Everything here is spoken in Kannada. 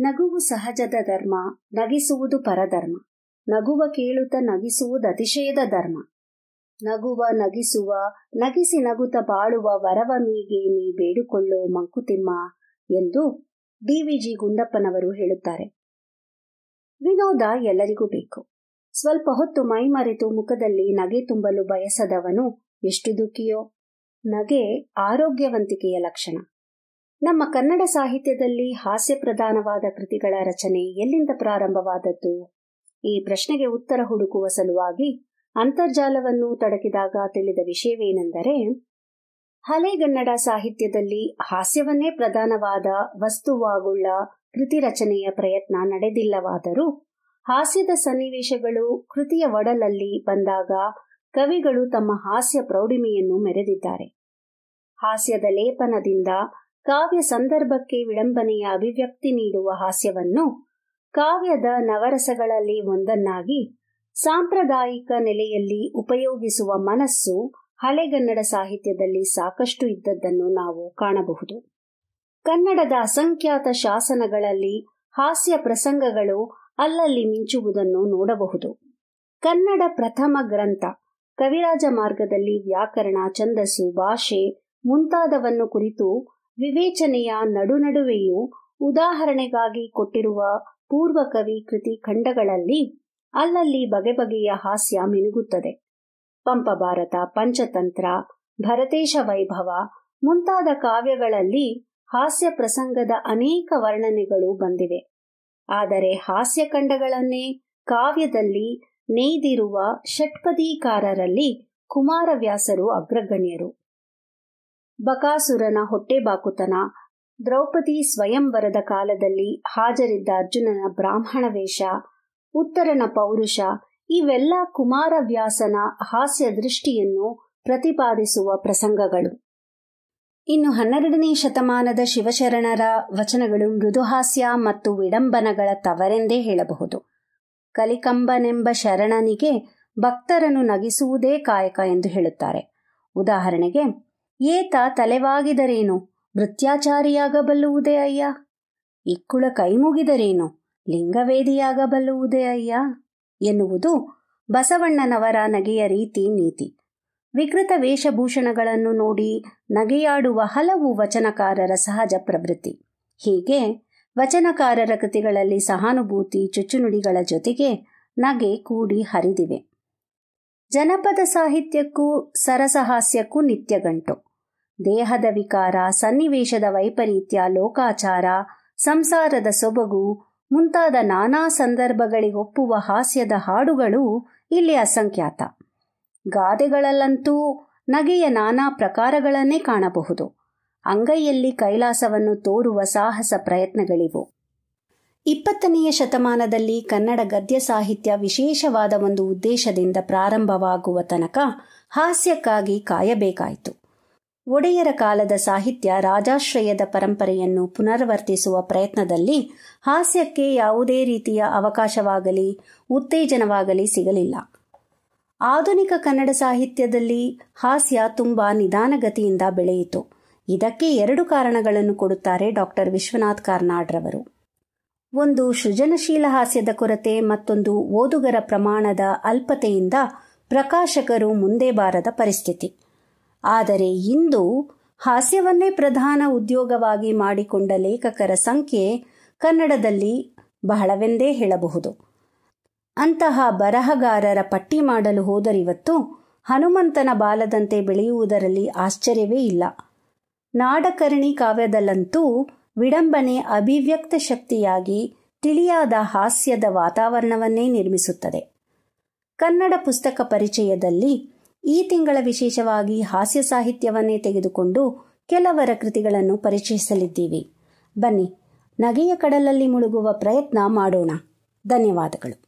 ನಗುವು ಸಹಜದ ಧರ್ಮ, ನಗಿಸುವುದು ಪರಧರ್ಮ. ನಗುವ ಕೇಳುತ್ತ ನಗಿಸುವುದು ಅತಿಶಯದ ಧರ್ಮ. ನಗುವ, ನಗಿಸುವ, ನಗಿಸಿ ನಗುತ ಬಾಳುವ ವರವ ಮೀಗೆ ನೀ ಬೇಡಿಕೊಳ್ಳೋ ಮಂಕುತಿಮ್ಮ ಎಂದು ಡಿವಿಜಿ ಗುಂಡಪ್ಪನವರು ಹೇಳುತ್ತಾರೆ. ವಿನೋದ ಎಲ್ಲರಿಗೂ ಬೇಕು. ಸ್ವಲ್ಪ ಹೊತ್ತು ಮೈಮರೆತು ಮುಖದಲ್ಲಿ ನಗೆ ತುಂಬಲು ಬಯಸದವನು ಎಷ್ಟು ದುಃಖಿಯೋ. ನಗೆ ಆರೋಗ್ಯವಂತಿಕೆಯ ಲಕ್ಷಣ. ನಮ್ಮ ಕನ್ನಡ ಸಾಹಿತ್ಯದಲ್ಲಿ ಹಾಸ್ಯ ಪ್ರಧಾನವಾದ ಕೃತಿಗಳ ರಚನೆ ಎಲ್ಲಿಂದ ಪ್ರಾರಂಭವಾದದ್ದು? ಈ ಪ್ರಶ್ನೆಗೆ ಉತ್ತರ ಹುಡುಕುವ ಸಲುವಾಗಿ ಅಂತರ್ಜಾಲವನ್ನು ತಡಕಿದಾಗ ತಿಳಿದ ವಿಷಯವೇನೆಂದರೆ ಹಳೆಗನ್ನಡ ಸಾಹಿತ್ಯದಲ್ಲಿ ಹಾಸ್ಯವನ್ನೇ ಪ್ರಧಾನವಾದ ವಸ್ತುವಾಗುಳ್ಳ ಕೃತಿ ರಚನೆಯ ಪ್ರಯತ್ನ ನಡೆದಿಲ್ಲವಾದರೂ, ಹಾಸ್ಯದ ಸನ್ನಿವೇಶಗಳು ಕೃತಿಯ ಒಡಲಲ್ಲಿ ಬಂದಾಗ ಕವಿಗಳು ತಮ್ಮ ಹಾಸ್ಯ ಪ್ರೌಢಿಮೆಯನ್ನು ಮೆರೆದಿದ್ದಾರೆ. ಹಾಸ್ಯದ ಲೇಪನದಿಂದ ಕಾವ್ಯ ಸಂದರ್ಭಕ್ಕೆ ವಿಡಂಬನೆಯ ಅಭಿವ್ಯಕ್ತಿ ನೀಡುವ ಹಾಸ್ಯವನ್ನು ಕಾವ್ಯದ ನವರಸಗಳಲ್ಲಿ ಒಂದನ್ನಾಗಿ ಸಾಂಪ್ರದಾಯಿಕ ನೆಲೆಯಲ್ಲಿ ಉಪಯೋಗಿಸುವ ಮನಸ್ಸು ಹಳೆಗನ್ನಡ ಸಾಹಿತ್ಯದಲ್ಲಿ ಸಾಕಷ್ಟು ಇದ್ದದ್ದನ್ನು ನಾವು ಕಾಣಬಹುದು. ಕನ್ನಡದ ಅಸಂಖ್ಯಾತ ಶಾಸನಗಳಲ್ಲಿ ಹಾಸ್ಯ ಪ್ರಸಂಗಗಳು ಅಲ್ಲಲ್ಲಿ ಮಿಂಚುವುದನ್ನು ನೋಡಬಹುದು. ಕನ್ನಡ ಪ್ರಥಮ ಗ್ರಂಥ, ಕವಿರಾಜ ಮಾರ್ಗದಲ್ಲಿ ವ್ಯಾಕರಣ, ಛಂದಸ್ಸು, ಭಾಷೆ ಮುಂತಾದವನ್ನು ಕುರಿತು ವಿವೇಚನೆಯ ನಡುನಡುವೆಯೂ ಉದಾಹರಣೆಗಾಗಿ ಕೊಟ್ಟಿರುವ ಪೂರ್ವ ಕವಿ ಕೃತಿ ಖಂಡಗಳಲ್ಲಿ ಅಲ್ಲಲ್ಲಿ ಬಗೆ ಬಗೆಯ ಹಾಸ್ಯ ಮಿನುಗುತ್ತದೆ. ಪಂಪಭಾರತ, ಪಂಚತಂತ್ರ, ಭರತೇಶ ವೈಭವ ಮುಂತಾದ ಕಾವ್ಯಗಳಲ್ಲಿ ಹಾಸ್ಯ ಪ್ರಸಂಗದ ಅನೇಕ ವರ್ಣನೆಗಳು ಬಂದಿವೆ. ಆದರೆ ಹಾಸ್ಯ ಖಂಡಗಳನ್ನೇ ಕಾವ್ಯದಲ್ಲಿ ನೇಯ್ದಿರುವ ಷಟ್ಪದೀಕಾರರಲ್ಲಿ ಕುಮಾರವ್ಯಾಸರು ಅಗ್ರಗಣ್ಯರು. ಬಕಾಸುರನ ಹೊಟ್ಟೆಬಾಕುತನ. ದ್ರೌಪದಿ ಸ್ವಯಂವರದ ಕಾಲದಲ್ಲಿ ಹಾಜರಿದ್ದ ಅರ್ಜುನನ ಬ್ರಾಹ್ಮಣ ವೇಷ, ಉತ್ತರನ ಪೌರುಷ, ಇವೆಲ್ಲ ಕುಮಾರವ್ಯಾಸನ ಹಾಸ್ಯ ದೃಷ್ಟಿಯನ್ನು ಪ್ರತಿಪಾದಿಸುವ ಪ್ರಸಂಗಗಳು. ಇನ್ನು ಹನ್ನೆರಡನೇ ಶತಮಾನದ ಶಿವಶರಣರ ವಚನಗಳು ಮೃದುಹಾಸ್ಯ ಮತ್ತು ವಿಡಂಬನಗಳ ತವರೆಂದೇ ಹೇಳಬಹುದು. ಕಲಿಕಂಬನೆಂಬ ಶರಣನಿಗೆ ಭಕ್ತರನ್ನು ನಗಿಸುವುದೇ ಕಾಯಕ ಎಂದು ಹೇಳುತ್ತಾರೆ. ಉದಾಹರಣೆಗೆ ಏತ ತಲೆವಾಗಿದರೇನು? ಮೃತ್ಯಾಚಾರಿಯಾಗಬಲ್ಲುವುದೇ ಅಯ್ಯ? ಇಕ್ಕುಳ ಕೈಮುಗಿದರೇನು? ಲಿಂಗವೇದಿಯಾಗಬಲ್ಲುವುದೇ ಅಯ್ಯ? ಎನ್ನುವುದು ಬಸವಣ್ಣನವರ ನಗೆಯ ರೀತಿ ನೀತಿ. ವಿಕೃತ ವೇಷಭೂಷಣಗಳನ್ನು ನೋಡಿ ನಗೆಯಾಡುವ ಹಲವು ವಚನಕಾರರ ಸಹಜ ಪ್ರವೃತ್ತಿ. ಹೀಗೆ ವಚನಕಾರರ ಕೃತಿಗಳಲ್ಲಿ ಸಹಾನುಭೂತಿ, ಚುಚ್ಚುನುಡಿಗಳ ಜೊತೆಗೆ ನಗೆ ಕೂಡಿ ಹರಿದಿವೆ. ಜನಪದ ಸಾಹಿತ್ಯಕ್ಕೂ ಸರಸಹಾಸ್ಯಕ್ಕೂ ನಿತ್ಯಗಂಟು. ದೇಹದ ವಿಕಾರ, ಸನ್ನಿವೇಶದ ವೈಪರೀತ್ಯ, ಲೋಕಾಚಾರ, ಸಂಸಾರದ ಸೊಬಗು, ಮುಂತಾದ ನಾನಾ ಸಂದರ್ಭಗಳಿಗೊಪ್ಪುವ ಹಾಸ್ಯದ ಹಾಡುಗಳು ಇಲ್ಲಿ ಅಸಂಖ್ಯಾತ. ಗಾದೆಗಳಲ್ಲಂತೂ ನಗೆಯ ನಾನಾ ಪ್ರಕಾರಗಳನ್ನೇ ಕಾಣಬಹುದು. ಅಂಗೈಯಲ್ಲಿ ಕೈಲಾಸವನ್ನು ತೋರುವ ಸಾಹಸ ಪ್ರಯತ್ನಗಳಿವು. ಇಪ್ಪತ್ತನೆಯ ಶತಮಾನದಲ್ಲಿ ಕನ್ನಡ ಗದ್ಯ ಸಾಹಿತ್ಯ ವಿಶೇಷವಾದ ಒಂದು ಉದ್ದೇಶದಿಂದ ಪ್ರಾರಂಭವಾಗುವ ತನಕ ಹಾಸ್ಯಕ್ಕಾಗಿ ಕಾಯಬೇಕಾಯಿತು. ಒಡೆಯರ ಕಾಲದ ಸಾಹಿತ್ಯ ರಾಜಾಶ್ರಯದ ಪರಂಪರೆಯನ್ನು ಪುನರ್ವರ್ತಿಸುವ ಪ್ರಯತ್ನದಲ್ಲಿ ಹಾಸ್ಯಕ್ಕೆ ಯಾವುದೇ ರೀತಿಯ ಅವಕಾಶವಾಗಲಿ, ಉತ್ತೇಜನವಾಗಲಿ ಸಿಗಲಿಲ್ಲ. ಆಧುನಿಕ ಕನ್ನಡ ಸಾಹಿತ್ಯದಲ್ಲಿ ಹಾಸ್ಯ ತುಂಬಾ ನಿಧಾನಗತಿಯಿಂದ ಬೆಳೆಯಿತು. ಇದಕ್ಕೆ ಎರಡು ಕಾರಣಗಳನ್ನು ಕೊಡುತ್ತಾರೆ ಡಾಕ್ಟರ್ ವಿಶ್ವನಾಥ್ ಕಾರ್ನಾಡ್ರವರು. ಒಂದು, ಸೃಜನಶೀಲ ಹಾಸ್ಯದ ಕೊರತೆ, ಮತ್ತೊಂದು, ಓದುಗರ ಪ್ರಮಾಣದ ಅಲ್ಪತೆಯಿಂದ ಪ್ರಕಾಶಕರು ಮುಂದೆ ಬಾರದ ಪರಿಸ್ಥಿತಿ. ಆದರೆ ಇಂದು ಹಾಸ್ಯವನ್ನೇ ಪ್ರಧಾನ ಉದ್ಯೋಗವಾಗಿ ಮಾಡಿಕೊಂಡ ಲೇಖಕರ ಸಂಖ್ಯೆ ಕನ್ನಡದಲ್ಲಿ ಬಹಳವೆಂದೇ ಹೇಳಬಹುದು. ಅಂತಹ ಬರಹಗಾರರ ಪಟ್ಟಿ ಮಾಡಲು ಹೋದರಿವತ್ತು ಹನುಮಂತನ ಬಾಲದಂತೆ ಬೆಳೆಯುವುದರಲ್ಲಿ ಆಶ್ಚರ್ಯವೇ ಇಲ್ಲ. ನಾಡಕರ್ಣಿ ಕಾವ್ಯದಲ್ಲಂತೂ ವಿಡಂಬನೆ ಅಭಿವ್ಯಕ್ತ ಶಕ್ತಿಯಾಗಿ ತಿಳಿಯಾದ ಹಾಸ್ಯದ ವಾತಾವರಣವನ್ನೇ ನಿರ್ಮಿಸುತ್ತದೆ. ಕನ್ನಡ ಪುಸ್ತಕ ಪರಿಚಯದಲ್ಲಿ ಈ ತಿಂಗಳ ವಿಶೇಷವಾಗಿ ಹಾಸ್ಯ ಸಾಹಿತ್ಯವನ್ನೇ ತೆಗೆದುಕೊಂಡು ಕೆಲವರ ಕೃತಿಗಳನ್ನು ಪರಿಚಯಿಸಲಿದ್ದೀವಿ. ಬನ್ನಿ, ನಗೆಯ ಕಡಲಲ್ಲಿ ಮುಳುಗುವ ಪ್ರಯತ್ನ ಮಾಡೋಣ. ಧನ್ಯವಾದಗಳು.